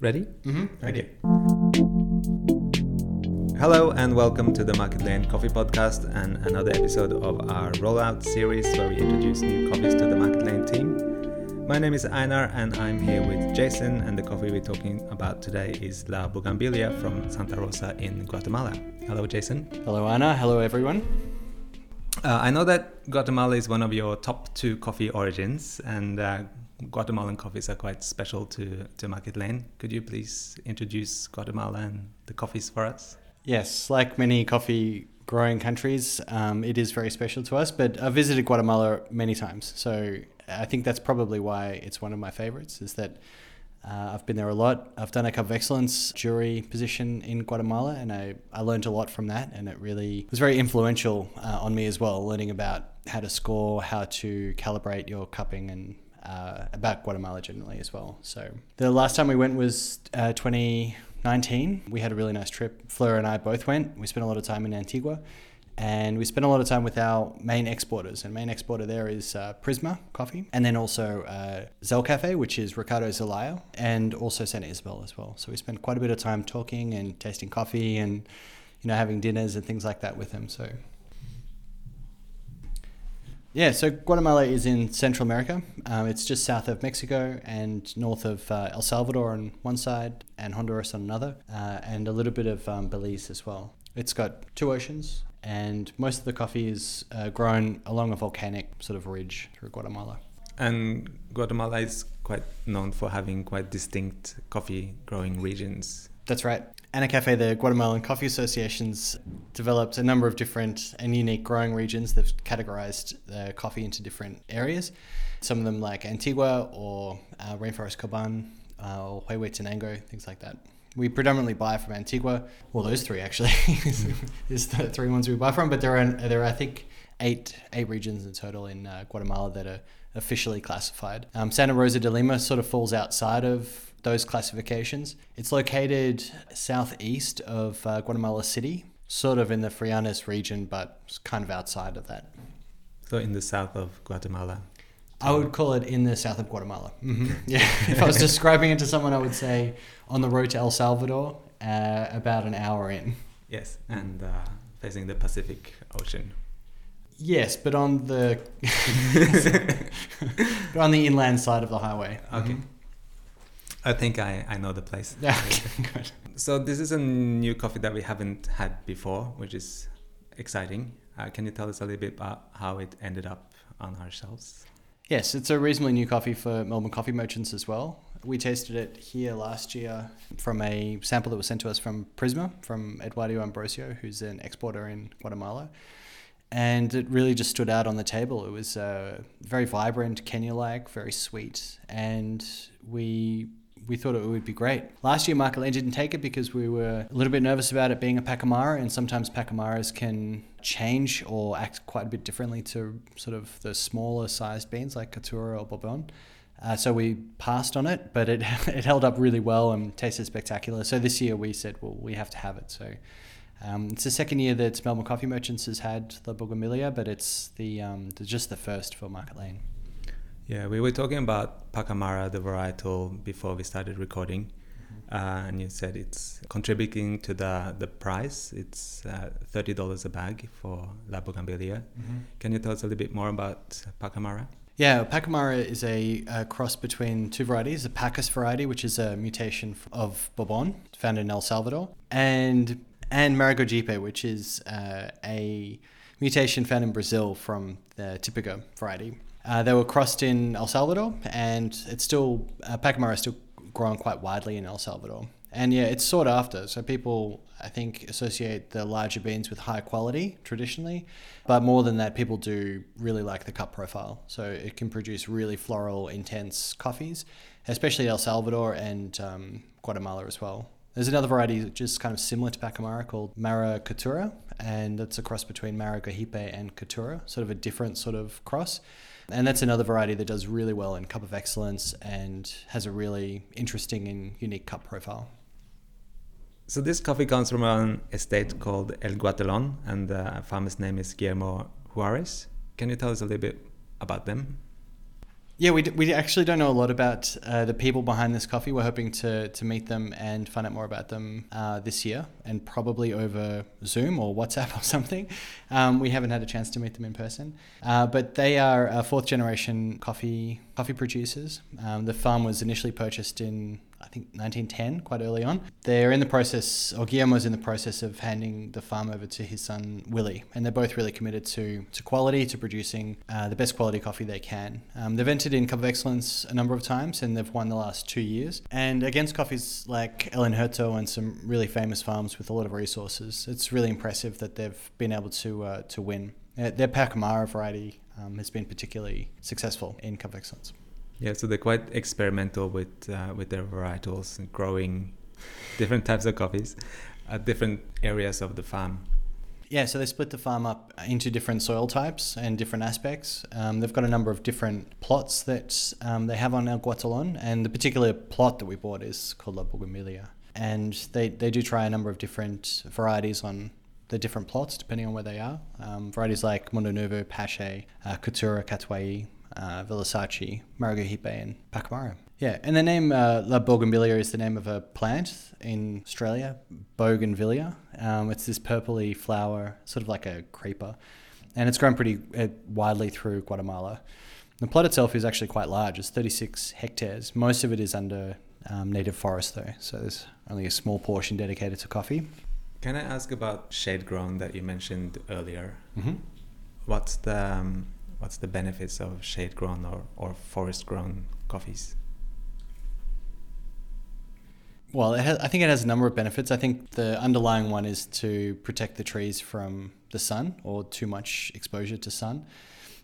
Ready? Mm-hmm. Ready. Hello and welcome to the Market Lane Coffee Podcast and another episode of our rollout series where we introduce new coffees to the Market Lane team. My name is Einar and I'm here with Jason and the coffee we're talking about today is La Bugambilia from Santa Rosa in Guatemala. Hello Jason. Hello Einar. Hello everyone. Uh, I know that Guatemala is one of your top two coffee origins and uh, Guatemalan coffees are quite special to, to Market Lane. Could you please introduce Guatemala and the coffees for us? Yes, like many coffee growing countries, um, it is very special to us. But I've visited Guatemala many times, so I think that's probably why it's one of my favorites. Is that uh, I've been there a lot. I've done a Cup of Excellence jury position in Guatemala, and I, I learned a lot from that. And it really was very influential uh, on me as well, learning about how to score, how to calibrate your cupping, and uh, about Guatemala generally as well. So the last time we went was uh, 20. 19. We had a really nice trip. Fleur and I both went. We spent a lot of time in Antigua and we spent a lot of time with our main exporters. And main exporter there is uh, Prisma Coffee, and then also uh, Zel Cafe, which is Ricardo Zelaya, and also Santa Isabel as well. So we spent quite a bit of time talking and tasting coffee and you know having dinners and things like that with them. So yeah, so Guatemala is in Central America. Um, it's just south of Mexico and north of uh, El Salvador on one side and Honduras on another, uh, and a little bit of um, Belize as well. It's got two oceans, and most of the coffee is uh, grown along a volcanic sort of ridge through Guatemala. And Guatemala is quite known for having quite distinct coffee growing regions. That's right. Anacafe, the Guatemalan Coffee Association's developed a number of different and unique growing regions. They've categorized the coffee into different areas. Some of them like Antigua or uh, Rainforest Coban uh, or Huehuetenango, things like that. We predominantly buy from Antigua. Well, those three actually is the three ones we buy from. But there are there are I think eight eight regions in total in uh, Guatemala that are officially classified. Um, Santa Rosa de Lima sort of falls outside of those classifications. It's located southeast of uh, Guatemala City, sort of in the Fraijanes region, but kind of outside of that. So in the south of Guatemala. I would call it in the south of Guatemala. Mm-hmm. Yeah, if I was describing it to someone, I would say on the road to El Salvador, uh, about an hour in. Yes, and uh, facing the Pacific Ocean. Yes, but on the but on the inland side of the highway. Okay. Mm-hmm. I think I, I know the place. Yeah. So this is a new coffee that we haven't had before, which is exciting. Uh, can you tell us a little bit about how it ended up on our shelves? Yes, it's a reasonably new coffee for Melbourne coffee merchants as well. We tasted it here last year from a sample that was sent to us from Prisma, from Eduardo Ambrosio, who's an exporter in Guatemala. And it really just stood out on the table. It was uh, very vibrant, Kenya like, very sweet. And we we thought it would be great. Last year, Market Lane didn't take it because we were a little bit nervous about it being a Pacamara, and sometimes Pacamaras can change or act quite a bit differently to sort of the smaller sized beans like Caturra or Bourbon. Uh, so we passed on it, but it, it held up really well and tasted spectacular. So this year we said, well, we have to have it. So um, it's the second year that Melbourne Coffee Merchants has had the Bugambilia, but it's the, um, just the first for Market Lane. Yeah, we were talking about Pacamara, the varietal, before we started recording. Mm-hmm. Uh, and you said it's contributing to the, the price. It's uh, $30 a bag for La Bugambilia. Mm-hmm. Can you tell us a little bit more about Pacamara? Yeah, Pacamara is a, a, cross between two varieties, a Pacas variety, which is a mutation of Bourbon, found in El Salvador, and and Maragogipe, which is uh, a mutation found in Brazil from the Typica variety. Uh, they were crossed in El Salvador, and it's still uh, Pacamara is still grown quite widely in El Salvador. And yeah, it's sought after. So people, I think, associate the larger beans with high quality traditionally, but more than that, people do really like the cup profile. So it can produce really floral, intense coffees, especially El Salvador and um, Guatemala as well. There's another variety just kind of similar to Pacamara called Mara Caturra, and that's a cross between Maragogipe and Caturra, sort of a different sort of cross. And that's another variety that does really well in Cup of Excellence and has a really interesting and unique cup profile. So this coffee comes from an estate called El Guatelon, and the farmer's name is Guillermo Juarez. Can you tell us a little bit about them? Yeah, we, d- we actually don't know a lot about uh, the people behind this coffee. We're hoping to, to meet them and find out more about them uh, this year and probably over Zoom or WhatsApp or something. Um, we haven't had a chance to meet them in person. Uh, but they are uh, fourth generation coffee coffee producers. Um, the farm was initially purchased in think 1910, quite early on. They're in the process, or Guillermo's in the process of handing the farm over to his son Willie, and they're both really committed to, to quality, to producing uh, the best quality coffee they can. Um, they've entered in Cup of Excellence a number of times, and they've won the last two years. And against coffees like El Injerto and some really famous farms with a lot of resources, it's really impressive that they've been able to uh, to win. Uh, their Pacamara variety um, has been particularly successful in Cup of Excellence. Yeah, so they're quite experimental with uh, with their varietals and growing different types of coffees at different areas of the farm. Yeah, so they split the farm up into different soil types and different aspects. Um, they've got a number of different plots that um, they have on El Guatolon, and the particular plot that we bought is called La Bougainvillea. And they, they do try a number of different varieties on the different plots depending on where they are. Um, varieties like Mundo Nuevo, Pache, uh, Catuai, uh, Villisachi, Maragogipe, and Pacamara. Yeah, and the name uh, La Bougainvillea is the name of a plant in Australia, Bougainvillea. Um, it's this purpley flower, sort of like a creeper, and it's grown pretty uh, widely through Guatemala. The plot itself is actually quite large. It's 36 hectares. Most of it is under um, native forest, though, so there's only a small portion dedicated to coffee. Can I ask about shade grown that you mentioned earlier? Mm-hmm. What's the um, what's the benefits of shade grown or, or forest grown coffees? Well, has, I think it has a number of benefits. I think the underlying one is to protect the trees from the sun or too much exposure to sun.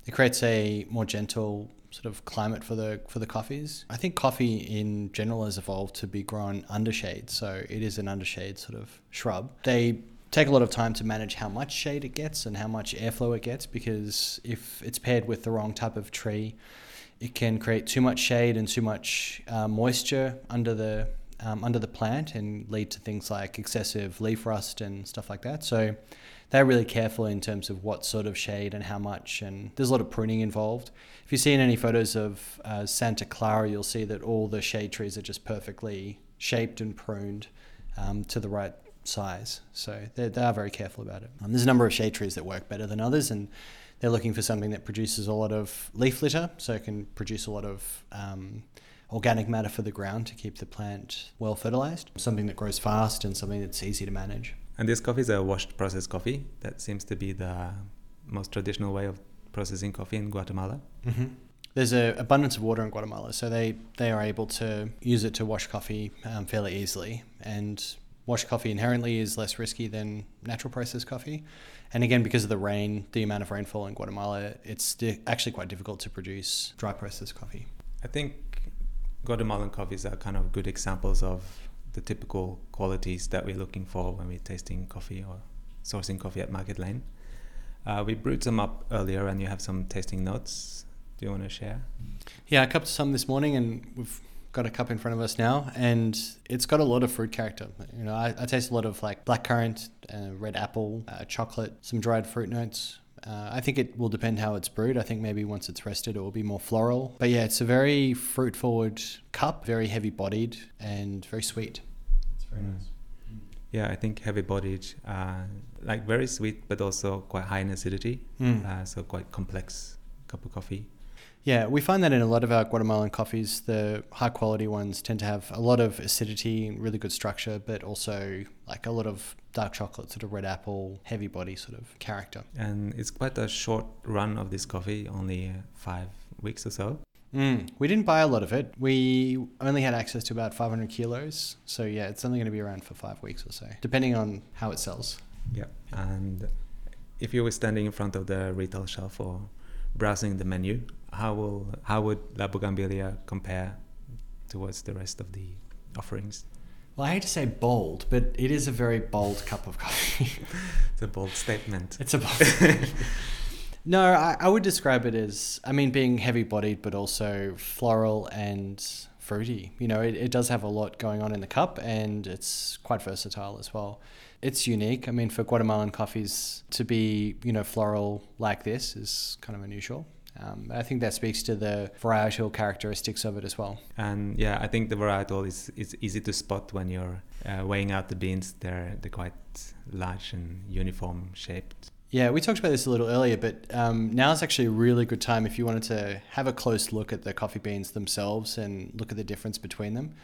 It creates a more gentle sort of climate for the for the coffees. I think coffee in general has evolved to be grown under shade, so it is an undershade sort of shrub. They take a lot of time to manage how much shade it gets and how much airflow it gets because if it's paired with the wrong type of tree, it can create too much shade and too much uh, moisture under the um, under the plant and lead to things like excessive leaf rust and stuff like that. So they're really careful in terms of what sort of shade and how much, and there's a lot of pruning involved. If you see in any photos of uh, Santa Clara, you'll see that all the shade trees are just perfectly shaped and pruned um, to the right size. So they are very careful about it. Um, there's a number of shade trees that work better than others, and they're looking for something that produces a lot of leaf litter, so it can produce a lot of um, organic matter for the ground to keep the plant well fertilized, something that grows fast and something that's easy to manage. And this coffee is a washed processed coffee. That seems to be the most traditional way of processing coffee in Guatemala. Mm-hmm. There's an abundance of water in Guatemala, so they, they are able to use it to wash coffee um, fairly easily. And washed coffee inherently is less risky than natural processed coffee. And again, because of the rain, the amount of rainfall in Guatemala, it's di- actually quite difficult to produce dry processed coffee. I think Guatemalan coffees are kind of good examples of the typical qualities that we're looking for when we're tasting coffee or sourcing coffee at Market Lane. Uh, we brewed some up earlier, and you have some tasting notes. Do you want to share? Yeah, I cupped some this morning, and we've got a cup in front of us now, and it's got a lot of fruit character. You know, I, I taste a lot of like blackcurrant, uh, red apple, uh, chocolate, some dried fruit notes. Uh, I think it will depend how it's brewed. I think maybe once it's rested, it will be more floral. But yeah, it's a very fruit forward cup, very heavy bodied, and very sweet. It's very mm. nice. Yeah, I think heavy bodied, uh, like very sweet, but also quite high in acidity. Mm. Uh, so quite complex cup of coffee. Yeah, we find that in a lot of our Guatemalan coffees, the high quality ones tend to have a lot of acidity, and really good structure, but also like a lot of dark chocolate, sort of red apple, heavy body sort of character. And it's quite a short run of this coffee, only five weeks or so. Mm, we didn't buy a lot of it. We only had access to about 500 kilos. So, yeah, it's only going to be around for five weeks or so, depending on how it sells. Yeah. And if you were standing in front of the retail shelf or browsing the menu, how will how would La Bougainvillea compare towards the rest of the offerings? Well, I hate to say bold, but it is a very bold cup of coffee. it's a bold statement. It's a bold. no, I, I would describe it as I mean being heavy bodied, but also floral and fruity. You know, it, it does have a lot going on in the cup, and it's quite versatile as well. It's unique. I mean, for Guatemalan coffees to be you know floral like this is kind of unusual Um, I think that speaks to the varietal characteristics of it as well. And yeah, I think the varietal is, is easy to spot when you're uh, weighing out the beans. They're, they're quite large and uniform shaped. Yeah, we talked about this a little earlier, but um, now is actually a really good time if you wanted to have a close look at the coffee beans themselves and look at the difference between them.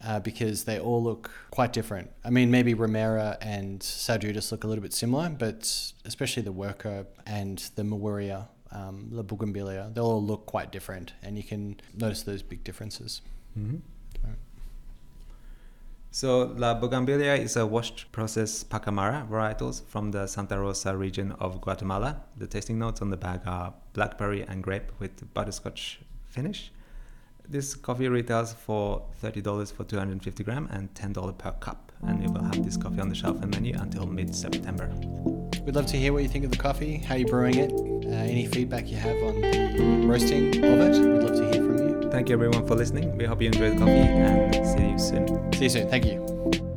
Uh, because they all look quite different. I mean, maybe Romera and Judas look a little bit similar, but especially the Worker and the Mawuria, um, the Bougainvillea, they'll all look quite different, and you can notice those big differences. Mm-hmm. So La Bougainvillea is a washed process Pacamara varietals from the Santa Rosa region of Guatemala. The tasting notes on the bag are blackberry and grape with butterscotch finish. This coffee retails for $30 for 250 gram and $10 per cup. And you will have this coffee on the shelf and menu until mid-September. We'd love to hear what you think of the coffee, how you're brewing it, uh, any feedback you have on the roasting of it. We'd love to hear from you. Thank you everyone for listening. We hope you enjoyed the coffee and see you soon. See you soon. Thank you.